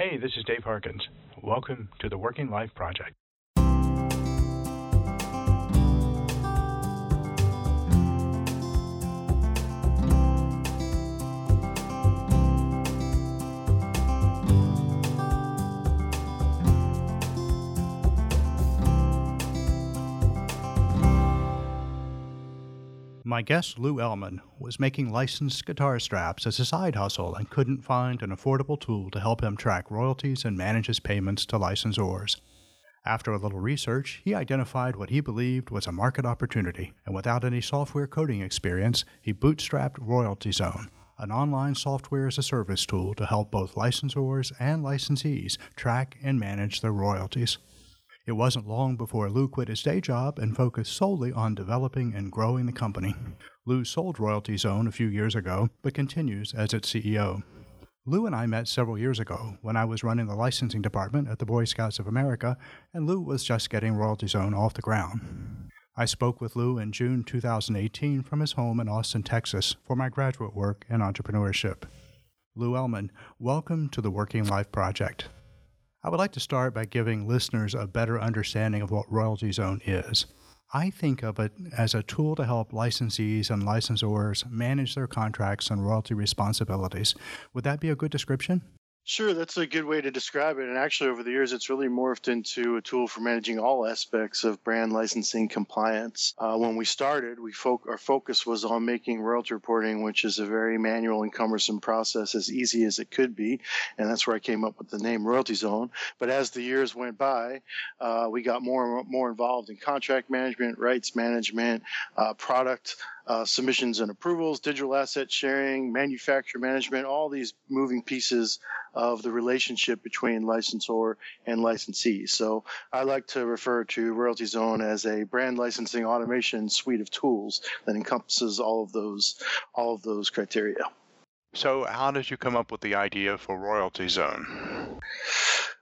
Hey, this is Dave Harkins. Welcome to the Working Life Project. My guest, Lou Ellman, was making licensed guitar straps as a side hustle and couldn't find an affordable tool to help him track royalties and manage his payments to licensors. After a little research, he identified what he believed was a market opportunity, and without any software coding experience, he bootstrapped Royalty Zone, an online software as a service tool to help both licensors and licensees track and manage their royalties. It wasn't long before Lou quit his day job and focused solely on developing and growing the company. Lou sold Royalty Zone a few years ago, but continues as its CEO. Lou and I met several years ago when I was running the licensing department at the Boy Scouts of America, and Lou was just getting Royalty Zone off the ground. I spoke with Lou in June 2018 from his home in Austin, Texas, for my graduate work in entrepreneurship. Lou Ellman, welcome to the Working Life Project. I would like to start by giving listeners a better understanding of what Royalty Zone is. I think of it as a tool to help licensees and licensors manage their contracts and royalty responsibilities. Would that be a good description? Sure, that's a good way to describe it. And actually, over the years, it's really morphed into a tool for managing all aspects of brand licensing compliance. Uh, when we started, we fo- our focus was on making royalty reporting, which is a very manual and cumbersome process, as easy as it could be. And that's where I came up with the name Royalty Zone. But as the years went by, uh, we got more and more involved in contract management, rights management, uh, product uh, submissions and approvals, digital asset sharing, manufacturer management, all these moving pieces of the relationship between licensor and licensee. So I like to refer to Royalty Zone as a brand licensing automation suite of tools that encompasses all of those all of those criteria. So how did you come up with the idea for Royalty Zone?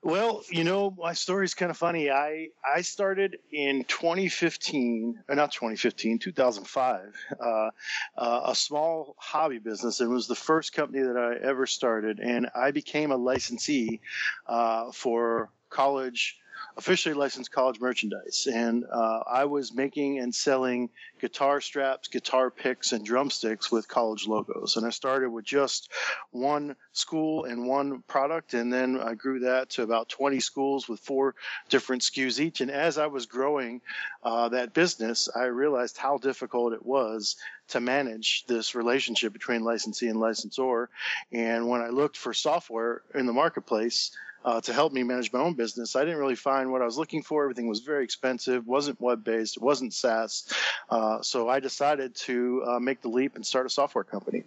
Well, you know, my story is kind of funny. I I started in 2015, or not 2015, 2005, uh, uh, a small hobby business. It was the first company that I ever started, and I became a licensee uh, for college officially licensed college merchandise. And uh, I was making and selling guitar straps, guitar picks, and drumsticks with college logos. And I started with just one school and one product. And then I grew that to about 20 schools with four different SKUs each. And as I was growing uh, that business, I realized how difficult it was to manage this relationship between licensee and licensor. And when I looked for software in the marketplace, uh, to help me manage my own business. I didn't really find what I was looking for. Everything was very expensive, wasn't web based, it wasn't SaaS. Uh, so I decided to uh, make the leap and start a software company.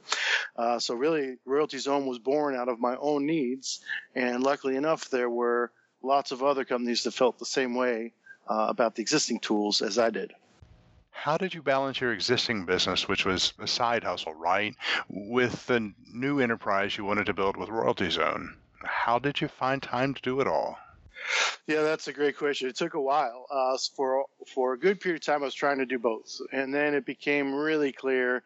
Uh, so really, Royalty Zone was born out of my own needs, and luckily enough, there were lots of other companies that felt the same way uh, about the existing tools as I did. How did you balance your existing business, which was a side hustle, right, with the new enterprise you wanted to build with Royalty Zone? How did you find time to do it all? Yeah, that's a great question. It took a while. Uh, for for a good period of time, I was trying to do both, and then it became really clear,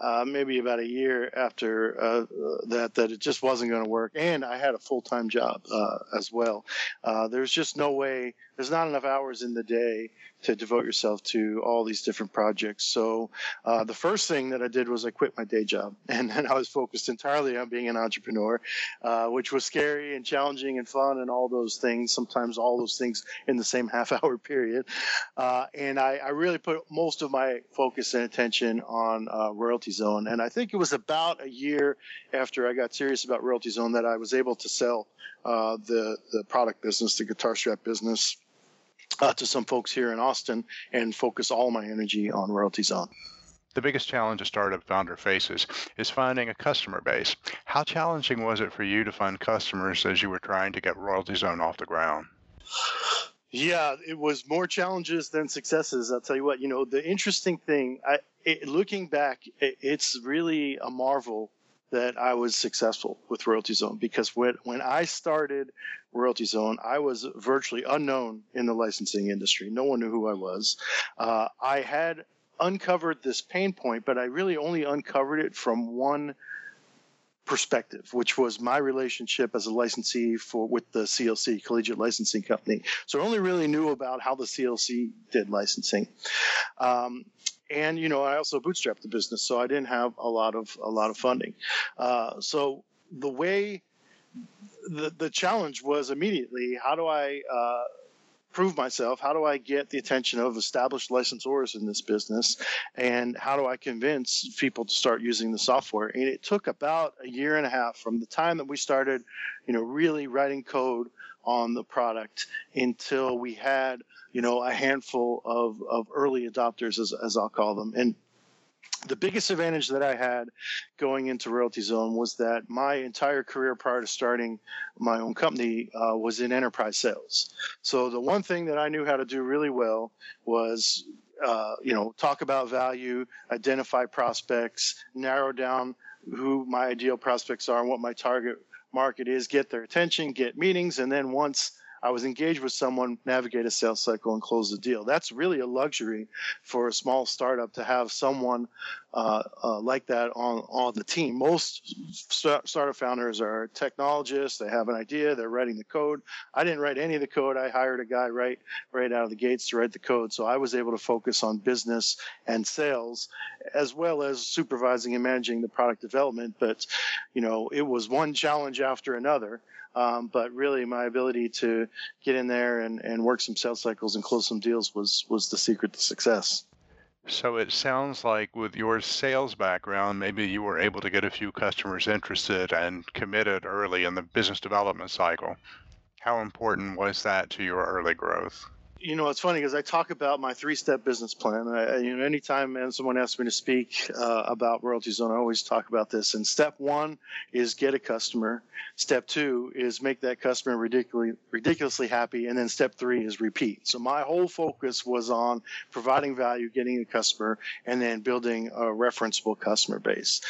uh, maybe about a year after uh, that, that it just wasn't going to work. And I had a full time job uh, as well. Uh, there's just no way. There's not enough hours in the day to devote yourself to all these different projects. So uh, the first thing that I did was I quit my day job, and then I was focused entirely on being an entrepreneur, uh, which was scary and challenging and fun and all those things. Sometimes all those things in the same half-hour period, uh, and I, I, really put most of my focus and attention on uh, Royalty Zone. And I think it was about a year after I got serious about Royalty Zone that I was able to sell uh, the the product business, the guitar strap business uh, to some folks here in Austin and focus all my energy on Royalty Zone. The biggest challenge a startup founder faces is finding a customer base. How challenging was it for you to find customers as you were trying to get Royalty Zone off the ground? Yeah, it was more challenges than successes. I'll tell you what. You know, the interesting thing, I, it, looking back, it, it's really a marvel that I was successful with Royalty Zone because when, when I started Royalty Zone, I was virtually unknown in the licensing industry. No one knew who I was. Uh, I had uncovered this pain point, but I really only uncovered it from one perspective, which was my relationship as a licensee for with the CLC Collegiate Licensing Company. So I only really knew about how the CLC did licensing. Um, and you know, I also bootstrapped the business, so I didn't have a lot of a lot of funding. Uh, so the way the the challenge was immediately how do I uh, prove myself? How do I get the attention of established licensors in this business? And how do I convince people to start using the software? And it took about a year and a half from the time that we started, you know, really writing code on the product until we had, you know, a handful of, of early adopters, as, as I'll call them. And the biggest advantage that I had going into Royalty Zone was that my entire career prior to starting my own company uh, was in enterprise sales. So the one thing that I knew how to do really well was, uh, you know, talk about value, identify prospects, narrow down who my ideal prospects are and what my target market is, get their attention, get meetings, and then once I was engaged with someone, navigate a sales cycle, and close the deal. That's really a luxury for a small startup to have someone uh, uh, like that on on the team. Most st- startup founders are technologists. They have an idea. They're writing the code. I didn't write any of the code. I hired a guy right right out of the gates to write the code. So I was able to focus on business and sales, as well as supervising and managing the product development. But you know, it was one challenge after another. Um, but really, my ability to get in there and, and work some sales cycles and close some deals was was the secret to success. So it sounds like with your sales background, maybe you were able to get a few customers interested and committed early in the business development cycle. How important was that to your early growth? You know, it's funny because I talk about my three-step business plan. I, you know, anytime someone asks me to speak uh, about Royalty Zone, I always talk about this. And step one is get a customer. Step two is make that customer ridiculously, ridiculously happy. And then step three is repeat. So my whole focus was on providing value, getting a customer, and then building a referenceable customer base.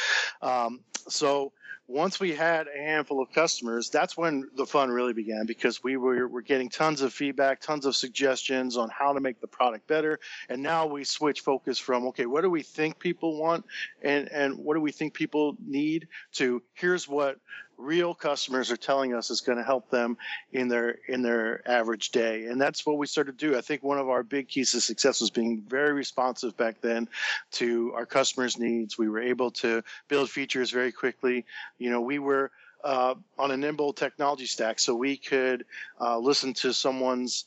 Um, so once we had a handful of customers, that's when the fun really began because we were, were getting tons of feedback, tons of suggestions on how to make the product better. And now we switch focus from, okay, what do we think people want and, and what do we think people need to here's what real customers are telling us is going to help them in their in their average day. And that's what we started to do. I think one of our big keys to success was being very responsive back then to our customers needs. We were able to build features very quickly. You know we were uh, on a nimble technology stack so we could uh, listen to someone's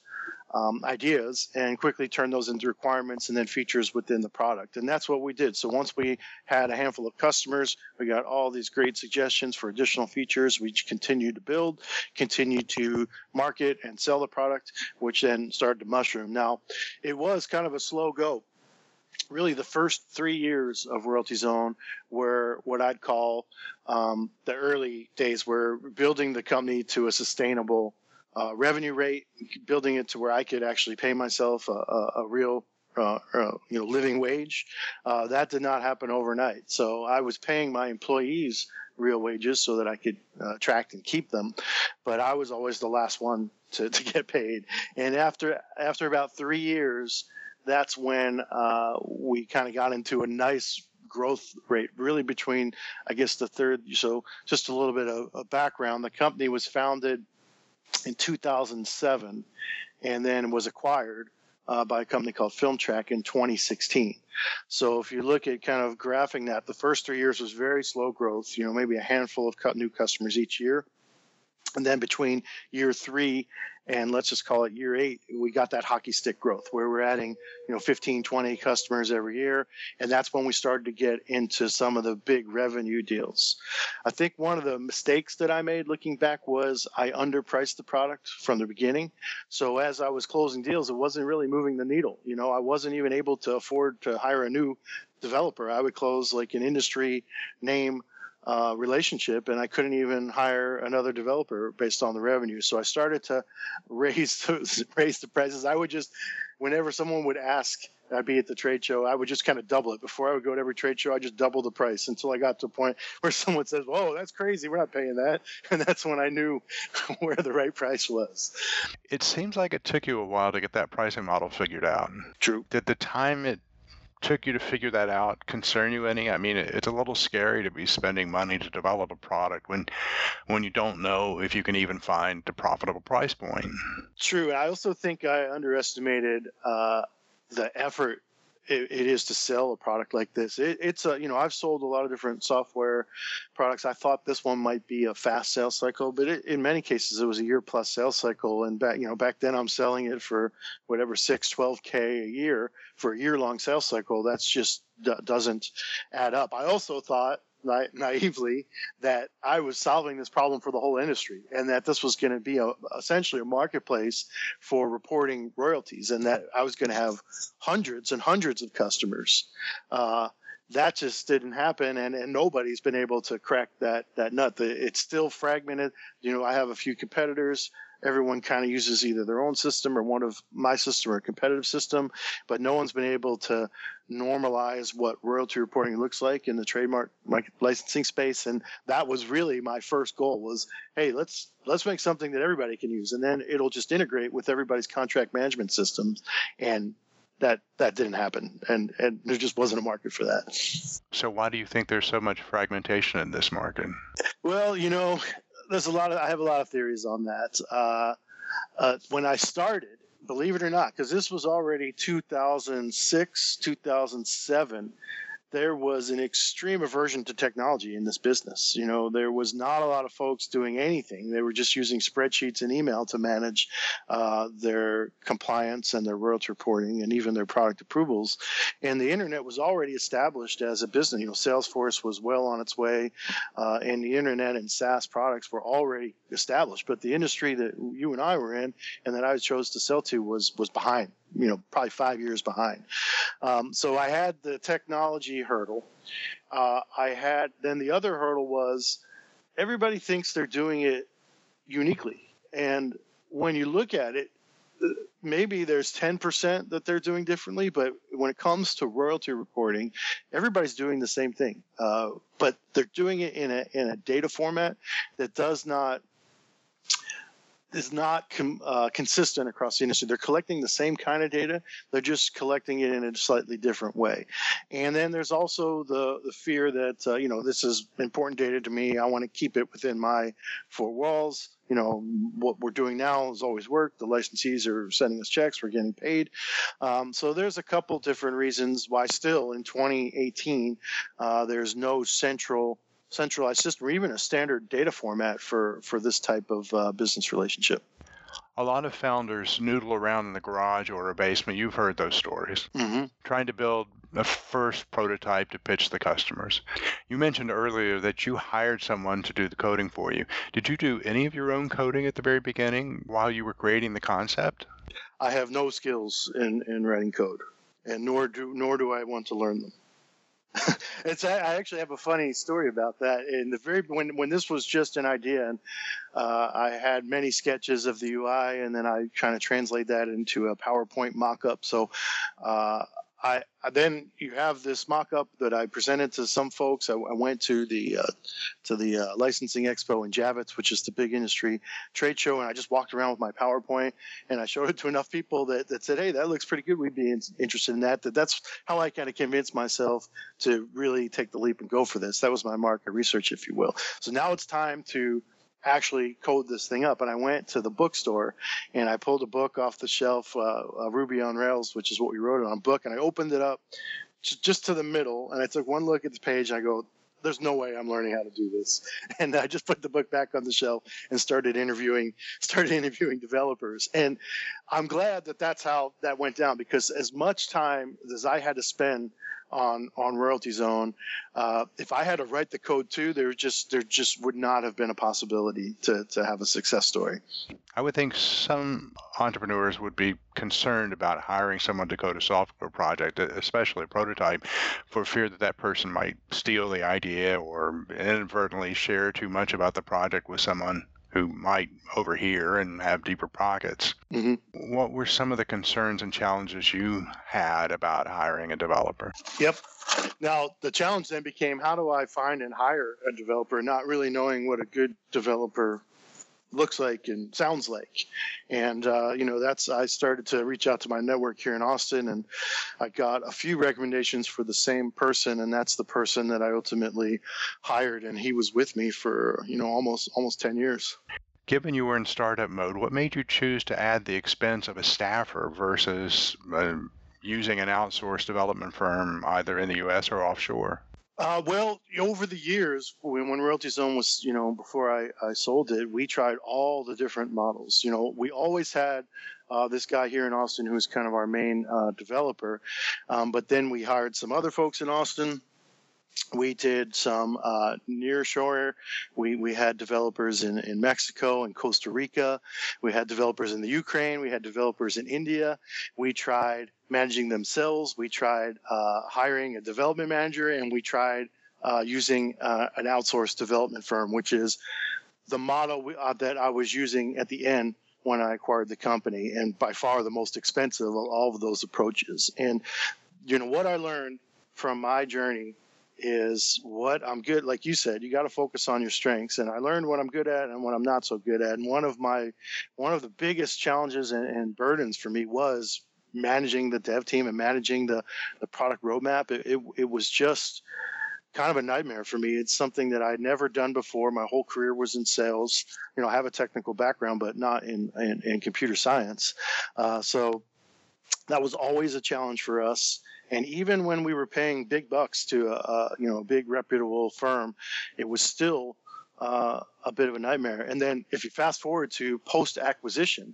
um, ideas and quickly turn those into requirements and then features within the product. And that's what we did. So once we had a handful of customers, we got all these great suggestions for additional features. We continued to build, continued to market and sell the product, which then started to mushroom. Now, it was kind of a slow go really the first three years of Royalty Zone were what I'd call um, the early days, where building the company to a sustainable uh, revenue rate, building it to where I could actually pay myself a, a, a real uh, uh, you know living wage. Uh, that did not happen overnight. So I was paying my employees real wages so that I could uh, attract and keep them, but I was always the last one to, to get paid. And after after about three years, that's when uh, we kind of got into a nice growth rate really between i guess the third so just a little bit of, of background the company was founded in 2007 and then was acquired uh, by a company called FilmTrack in 2016. So if you look at kind of graphing that, the first three years was very slow growth, you know, maybe a handful of new customers each year. And then between year three and let's just call it year eight, we got that hockey stick growth where we're adding, you know, 15, 20 customers every year. And that's when we started to get into some of the big revenue deals. I think one of the mistakes that I made looking back was I underpriced the product from the beginning. So as I was closing deals, it wasn't really moving the needle. You know, I wasn't even able to afford to hire a new developer. I would close like an industry name uh, relationship, and I couldn't even hire another developer based on the revenue. So I started to raise the, raise the prices. I would just, whenever someone would ask, I'd be at the trade show. I would just kind of double it before I would go to every trade show. I just double the price until I got to a point where someone says, "Whoa, that's crazy! We're not paying that," and that's when I knew where the right price was. It seems like it took you a while to get that pricing model figured out. True. Did the time it took you to figure that out concern you any? I mean, it's a little scary to be spending money to develop a product when when you don't know if you can even find a profitable price point. True. I also think I underestimated uh, the effort it, it is to sell a product like this. It, it's a you know I've sold a lot of different software products. I thought this one might be a fast sales cycle, but it, in many cases it was a year plus sales cycle. And back you know back then I'm selling it for whatever six, 12 k a year for a year long sales cycle. That's just doesn't add up. I also thought na- naively that I was solving this problem for the whole industry and that this was going to be a, essentially a marketplace for reporting royalties and that I was going to have hundreds and hundreds of customers. Uh, that just didn't happen and, and nobody's been able to crack that that nut. It's still fragmented. You know i have a few competitors everyone kind of uses either their own system or one of my system or a competitive system, but no one's been able to normalize what royalty reporting looks like in the trademark licensing space. And that was really my first goal was, hey, let's let's make something that everybody can use, and then it'll just integrate with everybody's contract management systems. And that that didn't happen and and there just wasn't a market for that so why do you think there's so much fragmentation in this market well you know there's a lot of I have a lot of theories on that. Uh, uh, when I started, believe it or not, because this was already 2006, 2007 there was an extreme aversion to technology in this business. You know, there was not a lot of folks doing anything. They were just using spreadsheets and email to manage uh, their compliance and their royalty reporting and even their product approvals. And the internet was already established as a business. You know, Salesforce was well on its way, uh, and the internet and SaaS products were already established. But the industry that you and I were in and that I chose to sell to was was behind you know probably five years behind. Um, so I had the technology hurdle. Uh, I had then the other hurdle was everybody thinks they're doing it uniquely, and when you look at it, uh, maybe there's 10% that they're doing differently, but when it comes to royalty reporting, everybody's doing the same thing. Uh, but they're doing it in a, in a data format that does not is not com, uh, consistent across the industry. They're collecting the same kind of data, they're just collecting it in a slightly different way. And then there's also the the fear that uh, you know this is important data to me. I want to keep it within my four walls. You know what we're doing now has always worked. The licensees are sending us checks. We're getting paid. Um, so there's a couple different reasons why still in 2018 uh, there's no central centralized system or even a standard data format for for this type of uh, business relationship. A lot of founders noodle around in the garage or a basement. You've heard those stories. Mm-hmm. trying to build a first prototype to pitch the customers. You mentioned earlier that you hired someone to do the coding for you. Did you do any of your own coding at the very beginning while you were creating the concept? I have no skills in in writing code and nor do nor do i want to learn them it's I actually have a funny story about that. In the very when when this was just an idea, and uh, I had many sketches of the UI, and then I kind of translate that into a PowerPoint mock-up. So uh, I, I, then you have this mock-up that I presented to some folks. I, I went to the uh, to the uh, licensing expo in Javits, which is the big industry trade show, and I just walked around with my PowerPoint and I showed it to enough people that, that said, "Hey, that looks pretty good. We'd be in, interested in that." That that's how I kind of convinced myself to really take the leap and go for this. That was my market research, if you will. So now it's time to actually code this thing up. And I went to the bookstore and I pulled a book off the shelf, uh, uh, Ruby on Rails, which is what we wrote on book, and I opened it up just to the middle and I took one look at the page and I go, there's no way I'm learning how to do this. And I just put the book back on the shelf and started interviewing, started interviewing developers. And I'm glad that that's how that went down because as much time as I had to spend on on Royalty Zone. Uh, if I had to write the code too, there just there just would not have been a possibility to to have a success story. I would think some entrepreneurs would be concerned about hiring someone to code a software project, especially a prototype, for fear that that person might steal the idea or inadvertently share too much about the project with someone who might overhear and have deeper pockets. Mm-hmm. What were some of the concerns and challenges you had about hiring a developer? Yep. Now, the challenge then became how do I find and hire a developer, not really knowing what a good developer looks like and sounds like. And uh, you know, that's I started to reach out to my network here in Austin, and I got a few recommendations for the same person, and that's the person that I ultimately hired, and he was with me for you know almost almost ten years. Given you were in startup mode, what made you choose to add the expense of a staffer versus uh, using an outsourced development firm either in the U.S. or offshore? Uh, well, over the years, when, when Royalty Zone was, you know, before I, I sold it, we tried all the different models. You know, we always had uh, this guy here in Austin who's kind of our main uh, developer. Um, but then we hired some other folks in Austin we did some uh, near shore. We, we had developers in, in Mexico and Costa Rica. We had developers in the Ukraine. We had developers in India. We tried managing themselves. We tried uh, hiring a development manager, and we tried uh, using uh, an outsourced development firm, which is the model we, uh, that I was using at the end when I acquired the company, and by far the most expensive of all of those approaches. And you know what I learned from my journey is what I'm good. Like you said, you got to focus on your strengths. And I learned what I'm good at and what I'm not so good at. And one of my, one of the biggest challenges and, and burdens for me was managing the dev team and managing the, the product roadmap. It, it, it was just kind of a nightmare for me. It's something that I'd never done before. My whole career was in sales. You know, I have a technical background, but not in, in, in computer science. Uh, so that was always a challenge for us and even when we were paying big bucks to a, a you know a big reputable firm, it was still uh, a bit of a nightmare. And then if you fast forward to post acquisition,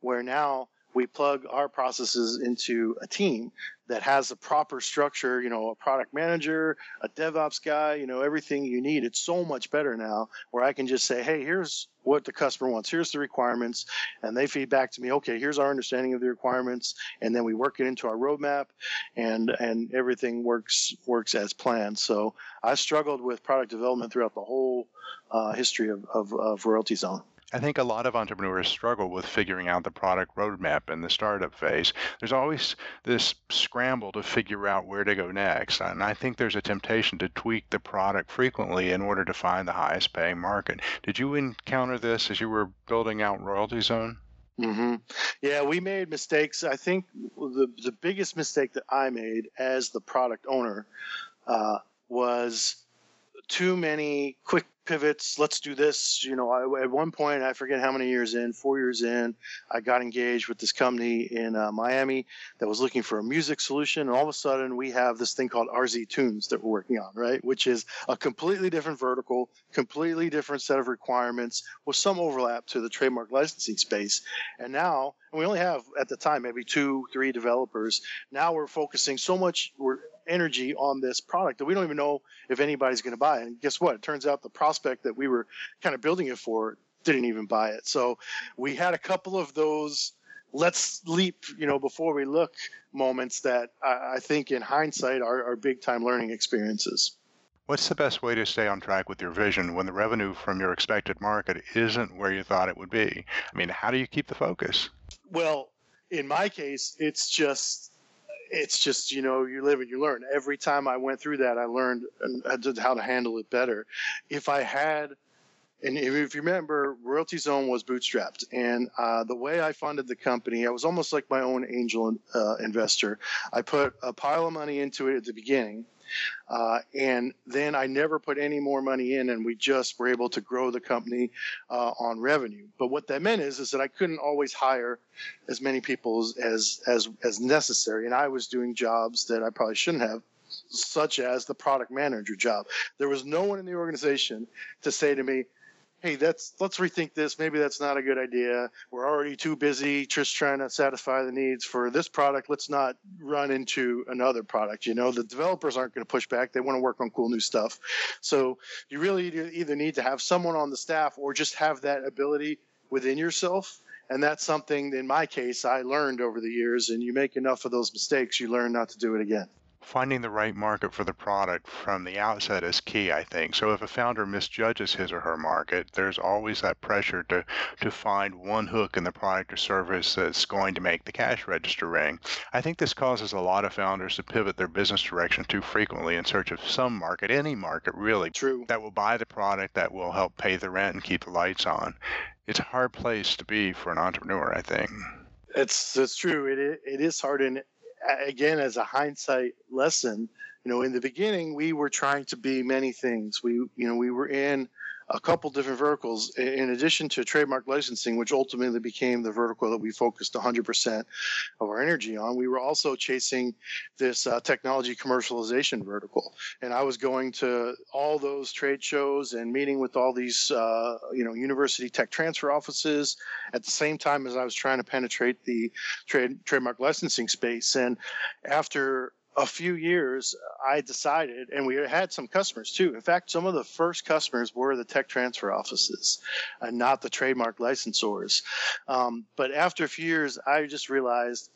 where now we plug our processes into a team that has a proper structure, you know, a product manager, a DevOps guy, you know, everything you need. It's so much better now where I can just say, hey, here's what the customer wants, here's the requirements, and they feed back to me, okay, here's our understanding of the requirements, and then we work it into our roadmap and and everything works works as planned. So I struggled with product development throughout the whole uh, history of, of, of Royalty Zone. I think a lot of entrepreneurs struggle with figuring out the product roadmap in the startup phase. There's always this scramble to figure out where to go next. And I think there's a temptation to tweak the product frequently in order to find the highest paying market. Did you encounter this as you were building out Royalty Zone? Mm-hmm. Yeah, we made mistakes. I think the, the biggest mistake that I made as the product owner uh, was too many quick pivots. Let's do this. You know, I, at one point, I forget how many years in, four years in, I got engaged with this company in uh, Miami that was looking for a music solution. And all of a sudden, we have this thing called RZ Tunes that we're working on, right? Which is a completely different vertical, completely different set of requirements with some overlap to the trademark licensing space. And now, and we only have at the time maybe two, three developers. Now we're focusing so much. We're energy on this product that we don't even know if anybody's going to buy. And guess what? It turns out the prospect that we were kind of building it for didn't even buy it. So we had a couple of those let's leap, you know, before we look moments that I, I think in hindsight are, are big time learning experiences. What's the best way to stay on track with your vision when the revenue from your expected market isn't where you thought it would be? I mean, how do you keep the focus? Well, in my case, it's just it's just you know you live and you learn. Every time I went through that, I learned how to handle it better. If I had and if you remember, Royalty Zone was bootstrapped, and uh, the way I funded the company, I was almost like my own angel uh, investor. I put a pile of money into it at the beginning, uh, and then I never put any more money in, and we just were able to grow the company uh, on revenue. But what that meant is, is that I couldn't always hire as many people as, as as necessary, and I was doing jobs that I probably shouldn't have such as the product manager job. There was no one in the organization to say to me, hey, that's let's rethink this. Maybe that's not a good idea. We're already too busy just trying to satisfy the needs for this product. Let's not run into another product. You know, the developers aren't going to push back. They want to work on cool new stuff. So you really either need to have someone on the staff or just have that ability within yourself. And that's something, in my case, I learned over the years. And you make enough of those mistakes, you learn not to do it again finding the right market for the product from the outset is key, I think. So if a founder misjudges his or her market, there's always that pressure to, to find one hook in the product or service that's going to make the cash register ring. I think this causes a lot of founders to pivot their business direction too frequently in search of some market, any market really, True. that will buy the product that will help pay the rent and keep the lights on it's a hard place to be for an entrepreneur, I think. It's it's true. It it is hard, and again, as a hindsight lesson, you know, in the beginning, we were trying to be many things. We you know we were in a couple different verticals in addition to trademark licensing, which ultimately became the vertical that we focused 100% of our energy on. We were also chasing this uh, technology commercialization vertical, and I was going to all those trade shows and meeting with all these, uh, you know, university tech transfer offices at the same time as I was trying to penetrate the trade trademark licensing space. And after a few years, I decided, and we had some customers too. In fact, some of the first customers were the tech transfer offices, and not the trademark licensors. Um, but after a few years, I just realized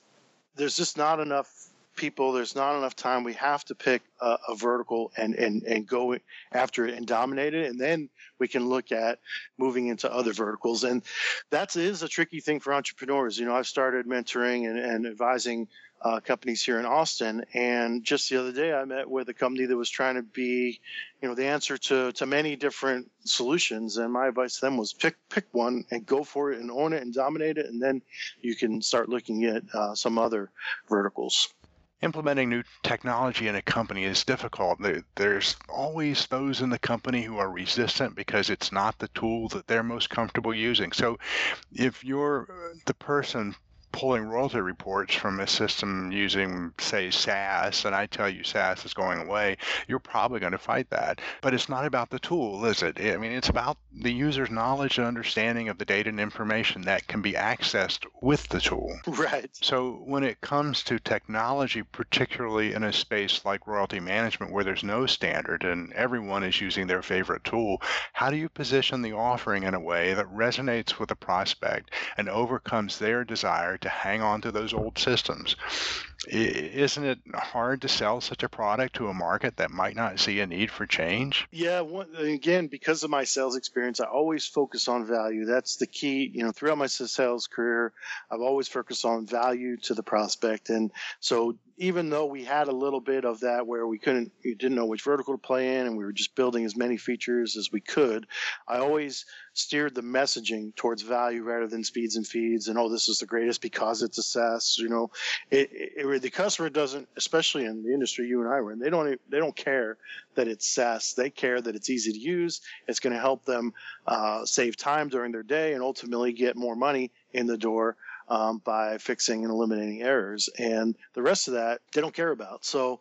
there's just not enough people. There's not enough time. We have to pick a, a vertical and, and, and go after it and dominate it. And then we can look at moving into other verticals. And that is a tricky thing for entrepreneurs. You know, I've started mentoring and, and advising uh, companies here in Austin. And just the other day, I met with a company that was trying to be, you know, the answer to, to many different solutions. And my advice to them was pick pick one and go for it and own it and dominate it, and then you can start looking at uh, some other verticals. Implementing new technology in a company is difficult. There's always those in the company who are resistant because it's not the tool that they're most comfortable using. So, if you're the person pulling royalty reports from a system using, say, SAS, and I tell you SAS is going away, you're probably going to fight that. But it's not about the tool, is it? I mean, it's about the user's knowledge and understanding of the data and information that can be accessed with the tool. Right. So when it comes to technology, particularly in a space like royalty management where there's no standard and everyone is using their favorite tool, how do you position the offering in a way that resonates with the prospect and overcomes their desire to hang on to those old systems. Isn't it hard to sell such a product to a market that might not see a need for change? Yeah, one, again, because of my sales experience, I always focus on value. That's the key. You know, throughout my sales career, I've always focused on value to the prospect. And so even though we had a little bit of that where we couldn't, we didn't know which vertical to play in, and we were just building as many features as we could, I always steered the messaging towards value rather than speeds and feeds. And oh, this is the greatest because it's a SaaS. You know, it, it, the customer doesn't, especially in the industry you and I were in, they don't they don't care that it's SaaS. They care that it's easy to use. It's going to help them uh, save time during their day and ultimately get more money in the door um, by fixing and eliminating errors. And the rest of that, they don't care about. So,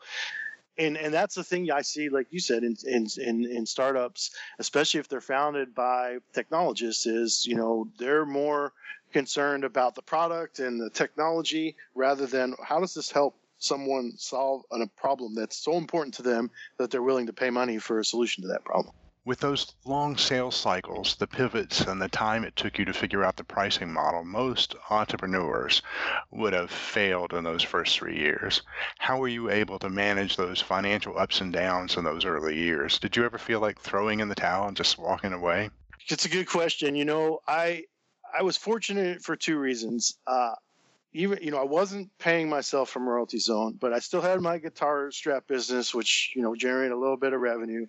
and and that's the thing I see, like you said, in in in, in startups, especially if they're founded by technologists, is you know they're more concerned about the product and the technology rather than how does this help someone solve a problem that's so important to them that they're willing to pay money for a solution to that problem. With those long sales cycles, the pivots, and the time it took you to figure out the pricing model, most entrepreneurs would have failed in those first three years. How were you able to manage those financial ups and downs in those early years? Did you ever feel like throwing in the towel and just walking away? It's a good question. You know, I I was fortunate for two reasons. Uh, even you know I wasn't paying myself from Royalty Zone, but I still had my guitar strap business, which you know generated a little bit of revenue.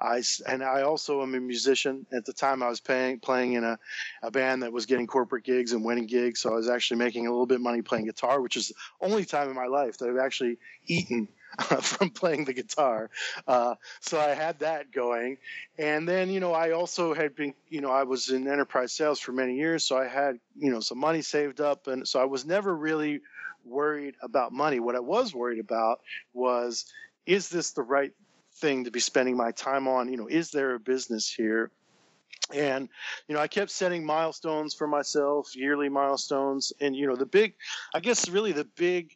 I and I also am a musician. At the time, I was paying playing in a, a band that was getting corporate gigs and winning gigs, so I was actually making a little bit of money playing guitar, which is the only time in my life that I've actually eaten from playing the guitar. Uh, so I had that going. And then, you know, I also had been, you know, I was in enterprise sales for many years. So I had, you know, some money saved up. And so I was never really worried about money. What I was worried about was, is this the right thing to be spending my time on? You know, is there a business here? and you know i kept setting milestones for myself yearly milestones and you know the big i guess really the big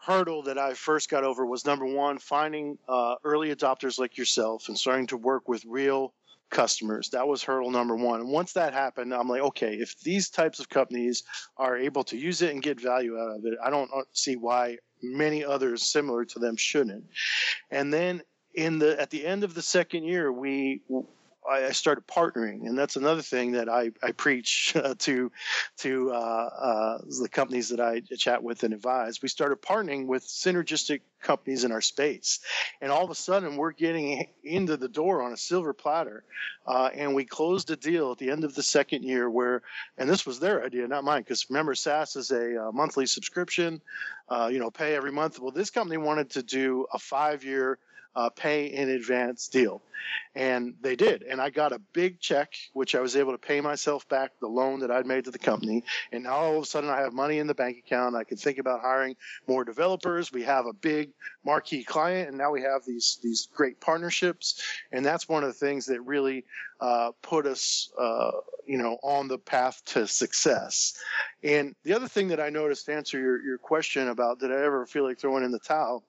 hurdle that I first got over was number one, finding uh, early adopters like yourself and starting to work with real customers. That was hurdle number one. And once that happened, I'm like, okay, if these types of companies are able to use it and get value out of it, I don't see why many others similar to them shouldn't. And then in the at the end of the second year, we I started partnering, and that's another thing that I, I preach uh, to to uh, uh, the companies that I chat with and advise. We started partnering with synergistic companies in our space, and all of a sudden we're getting into the door on a silver platter, uh, and we closed a deal at the end of the second year where, and this was their idea, not mine, because remember SaaS is a uh, monthly subscription, uh, you know, pay every month. Well, this company wanted to do a five year uh, pay in advance deal. And they did. And I got a big check, which I was able to pay myself back the loan that I'd made to the company. And now all of a sudden I have money in the bank account. I can think about hiring more developers. We have a big marquee client, and now we have these, these great partnerships. And that's one of the things that really uh, put us, uh, you know, on the path to success. And the other thing that I noticed to answer your, your question about did I ever feel like throwing in the towel?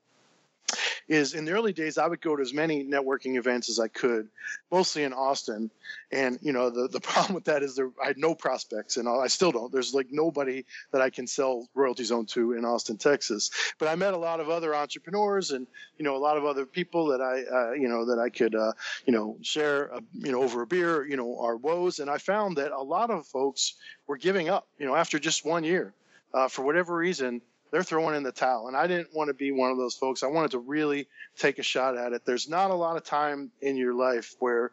Is in the early days I would go to as many networking events as I could, mostly in Austin. And you know the, the problem with that is there I had no prospects and I still don't. There's like nobody that I can sell Royalty Zone to in Austin, Texas. But I met a lot of other entrepreneurs and you know a lot of other people that I uh, you know that I could uh, you know share a, you know over a beer you know our woes. And I found that a lot of folks were giving up you know after just one year. Uh, for whatever reason, they're throwing in the towel. And I didn't want to be one of those folks. I wanted to really take a shot at it. There's not a lot of time in your life where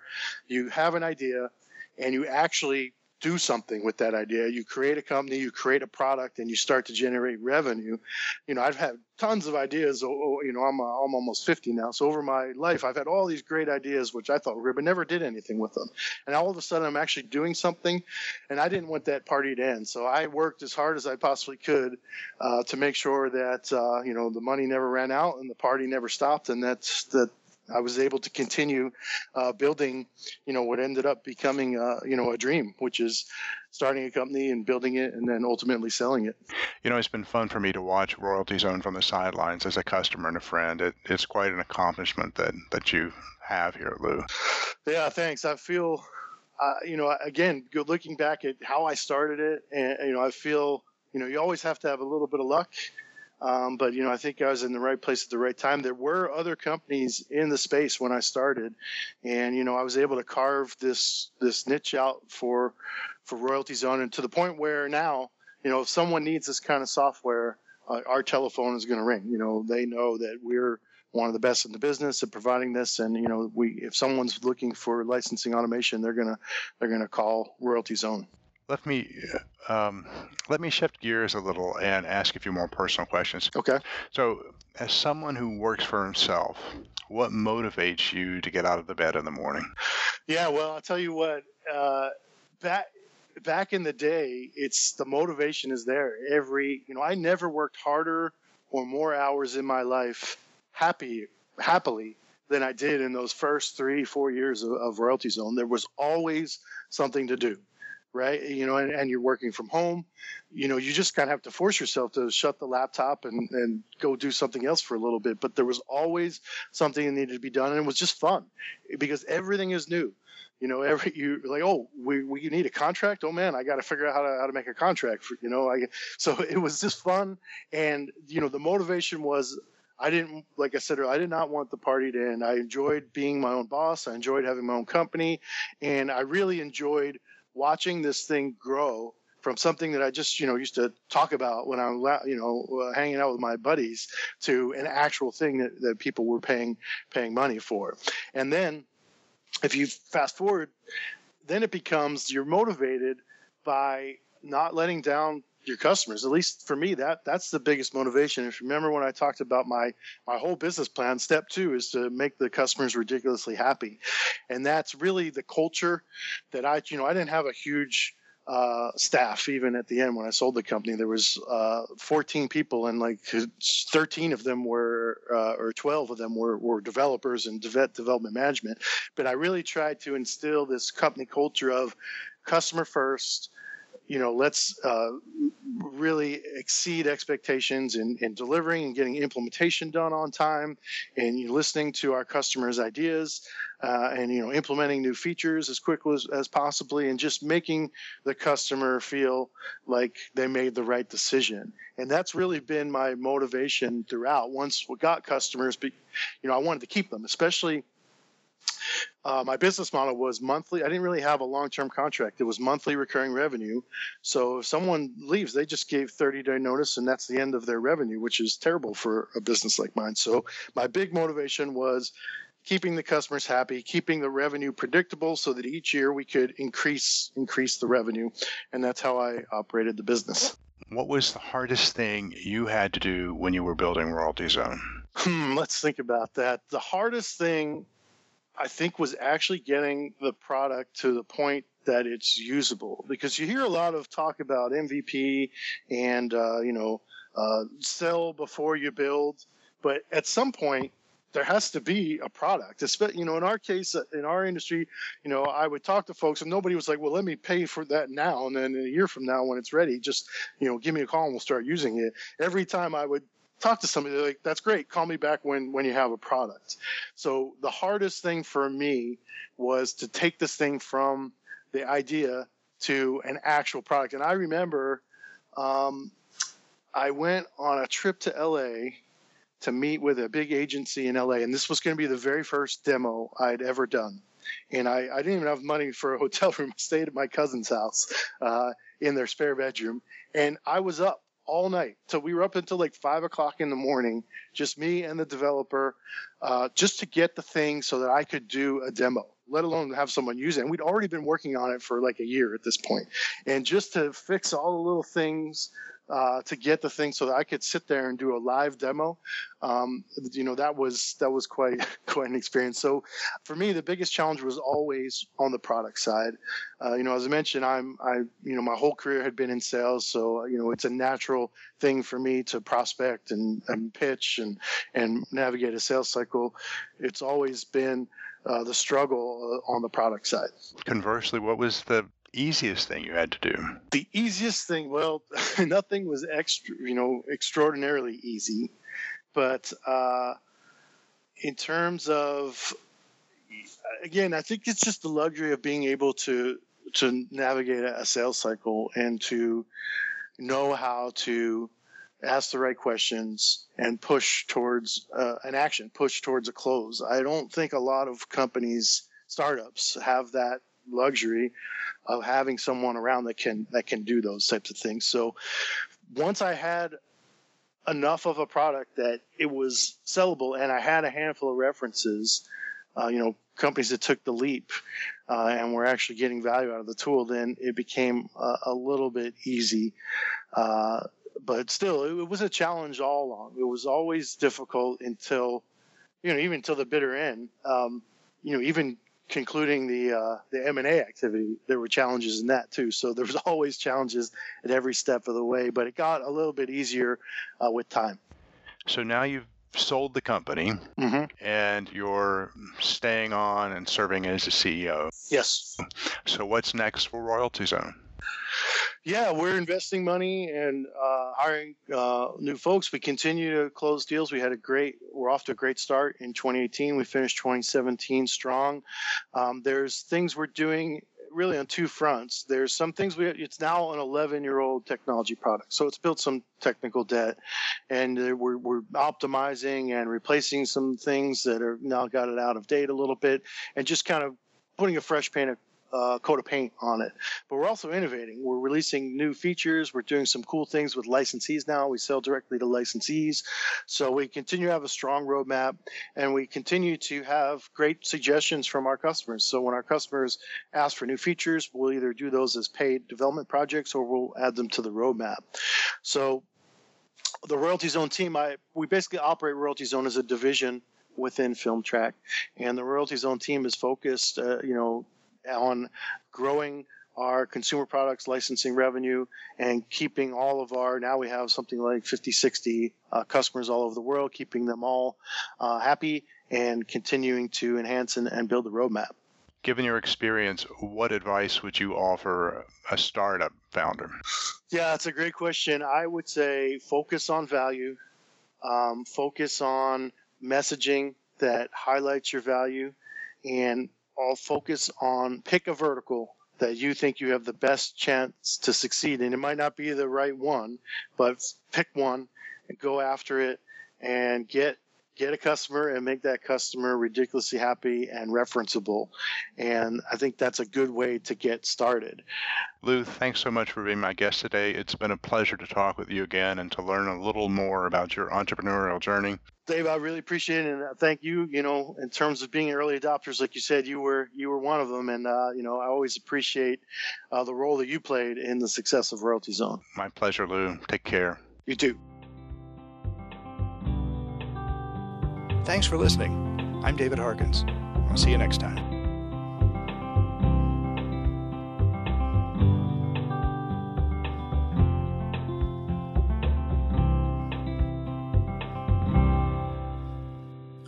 you have an idea and you actually do something with that idea. You create a company, you create a product, and you start to generate revenue. You know, I've had tons of ideas. You know, I'm, I'm almost 50 now. So over my life, I've had all these great ideas, which I thought were great, but never did anything with them. And all of a sudden, I'm actually doing something, and I didn't want that party to end. So I worked as hard as I possibly could uh, to make sure that uh, you know the money never ran out and the party never stopped, and that's that I was able to continue uh, building, you know, what ended up becoming, uh, you know, a dream, which is starting a company and building it and then ultimately selling it. You know, it's been fun for me to watch Royalty Zone from the sidelines as a customer and a friend. It, it's quite an accomplishment that, that you have here at Lou. Yeah, thanks. I feel, uh, you know, again, looking back at how I started it, and, you know, I feel, you know, you always have to have a little bit of luck um, but you know, I think I was in the right place at the right time. There were other companies in the space when I started, and you know, I was able to carve this this niche out for for Royalty Zone, and to the point where now, you know, if someone needs this kind of software, uh, our telephone is going to ring. You know, they know that we're one of the best in the business at providing this, and you know, we if someone's looking for licensing automation, they're gonna they're gonna call Royalty Zone let me um, let me shift gears a little and ask a few more personal questions. Okay. So, as someone who works for himself, what motivates you to get out of the bed in the morning? Yeah, well, I'll tell you what. Uh, back back in the day, it's the motivation is there. Every you know, I never worked harder or more hours in my life happy happily than I did in those first three four years of, of Royalty Zone. There was always something to do right? You know, and, and, you're working from home, you know, you just kind of have to force yourself to shut the laptop and, and go do something else for a little bit. But there was always something that needed to be done, and it was just fun because everything is new. You know, every you like, oh, we, we need a contract. Oh man, I got to figure out how to how to make a contract. For, you know, I so it was just fun, and you know, the motivation was I didn't, like I said, I did not want the party to end. I enjoyed being my own boss. I enjoyed having my own company, and I really enjoyed watching this thing grow from something that I just you know used to talk about when I'm you know uh, hanging out with my buddies to an actual thing that, that people were paying paying money for, and then if you fast forward, then it becomes you're motivated by not letting down your customers. At least for me, that that's the biggest motivation. If you remember when I talked about my my whole business plan, step two is to make the customers ridiculously happy, and that's really the culture that I you know I didn't have a huge uh, staff even at the end when I sold the company. There was uh, 14 people, and like 13 of them were, uh, or 12 of them were, were developers and development management. But I really tried to instill this company culture of customer first, you know, let's uh, really exceed expectations in, in delivering and getting implementation done on time, and listening to our customers' ideas, uh, and you know, implementing new features as quickly as, as possibly, and just making the customer feel like they made the right decision. And that's really been my motivation throughout. Once we got customers, you know, I wanted to keep them, especially uh, my business model was monthly. I didn't really have a long term contract. It was monthly recurring revenue. So if someone leaves, they just gave 30 day notice and that's the end of their revenue, which is terrible for a business like mine. So my big motivation was keeping the customers happy, keeping the revenue predictable so that each year we could increase increase the revenue. And that's how I operated the business. What was the hardest thing you had to do when you were building Royalty Zone? Hmm, let's think about that. The hardest thing I think was actually getting the product to the point that it's usable because you hear a lot of talk about MVP and uh, you know uh, sell before you build, but at some point there has to be a product. You know, in our case, uh, in our industry, you know, I would talk to folks and nobody was like, "Well, let me pay for that now," and then a year from now, when it's ready, just you know, give me a call and we'll start using it. Every time I would talk to somebody like that's great. Call me back when when you have a product. So the hardest thing for me was to take this thing from the idea to an actual product. And i remember um, i went on a trip to la to meet with a big agency in la and this was going to be the very first demo i'd ever done. And I, I didn't even have money for a hotel room. I stayed at my cousin's house uh, in their spare bedroom, and I was up all night. So we were up until like five o'clock in the morning, just me and the developer, uh, just to get the thing so that I could do a demo, let alone have someone use it. And we'd already been working on it for like a year at this point. And just to fix all the little things uh, to get the thing so that I could sit there and do a live demo. Um, you know, that was that was quite quite an experience. So for me, the biggest challenge was always on the product side. Uh, you know, as I mentioned, I'm I you know my whole career had been in sales, so you know it's a natural thing for me to prospect and, and pitch and and navigate a sales cycle. It's always been uh, the struggle uh, on the product side. Conversely, what was the easiest thing you had to do? The easiest thing, well, nothing was extra, you know, extraordinarily easy, but uh, in terms of, again, I think it's just the luxury of being able to to navigate a sales cycle and to know how to ask the right questions and push towards uh, an action, push towards a close. I don't think a lot of companies, startups, have that luxury of having someone around that can that can do those types of things. So once I had enough of a product that it was sellable and I had a handful of references, uh, you know, companies that took the leap uh, and were actually getting value out of the tool, then it became a, a little bit easy. Uh, but still, it, it was a challenge all along. It was always difficult until, you know, even until the bitter end. Um, you know, even concluding the uh, the M and A activity, there were challenges in that too. So there was always challenges at every step of the way, but it got a little bit easier uh, with time. So now you've sold the company mm-hmm. and you're staying on and serving as a CEO. Yes. So what's next for Royalty Zone? Yeah, we're investing money and uh, hiring uh, new folks. We continue to close deals. We had a great, we're off to a great start in 2018. We finished 2017 strong. Um, there's things we're doing really on two fronts. There's some things we it's now an 11 year old technology product, so it's built some technical debt, and we're we're optimizing and replacing some things that are now got it out of date a little bit, and just kind of putting a fresh paint of uh, coat of paint on it. But we're also innovating. We're releasing new features. We're doing some cool things with licensees now. We sell directly to licensees. So we continue to have a strong roadmap and we continue to have great suggestions from our customers. So when our customers ask for new features, we'll either do those as paid development projects or we'll add them to the roadmap. So the Royalty Zone team, I we basically operate Royalty Zone as a division within FilmTrack, and the Royalty Zone team is focused, uh, you know, on growing our consumer products licensing revenue and keeping all of our now we have something like 50 60 uh, customers all over the world keeping them all uh, happy and continuing to enhance and, and build the roadmap. Given your experience what advice would you offer a startup founder? Yeah that's a great question. I would say focus on value um, focus on messaging that highlights your value and all focus on pick a vertical that you think you have the best chance to succeed and It might not be the right one, but pick one and go after it and get get a customer and make that customer ridiculously happy and referenceable. And I think that's a good way to get started. Lou, thanks so much for being my guest today. It's been a pleasure to talk with you again and to learn a little more about your entrepreneurial journey. Dave, I really appreciate it, and I thank you. You know, in terms of being early adopters, like you said, you were you were one of them, and uh, you know, I always appreciate uh, the role that you played in the success of Royalty Zone. My pleasure, Lou. Take care. You too. Thanks for listening. I'm David Harkins. I'll see you next time.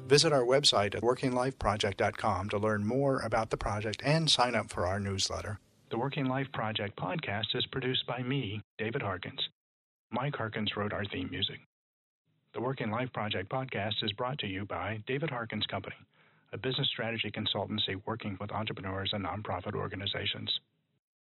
Visit our website at workinglifeproject.com to learn more about the project and sign up for our newsletter. The Working Life Project podcast is produced by me, David Harkins. Mike Harkins wrote our theme music. The Working Life Project podcast is brought to you by David Harkins Company, a business strategy consultancy working with entrepreneurs and nonprofit organizations.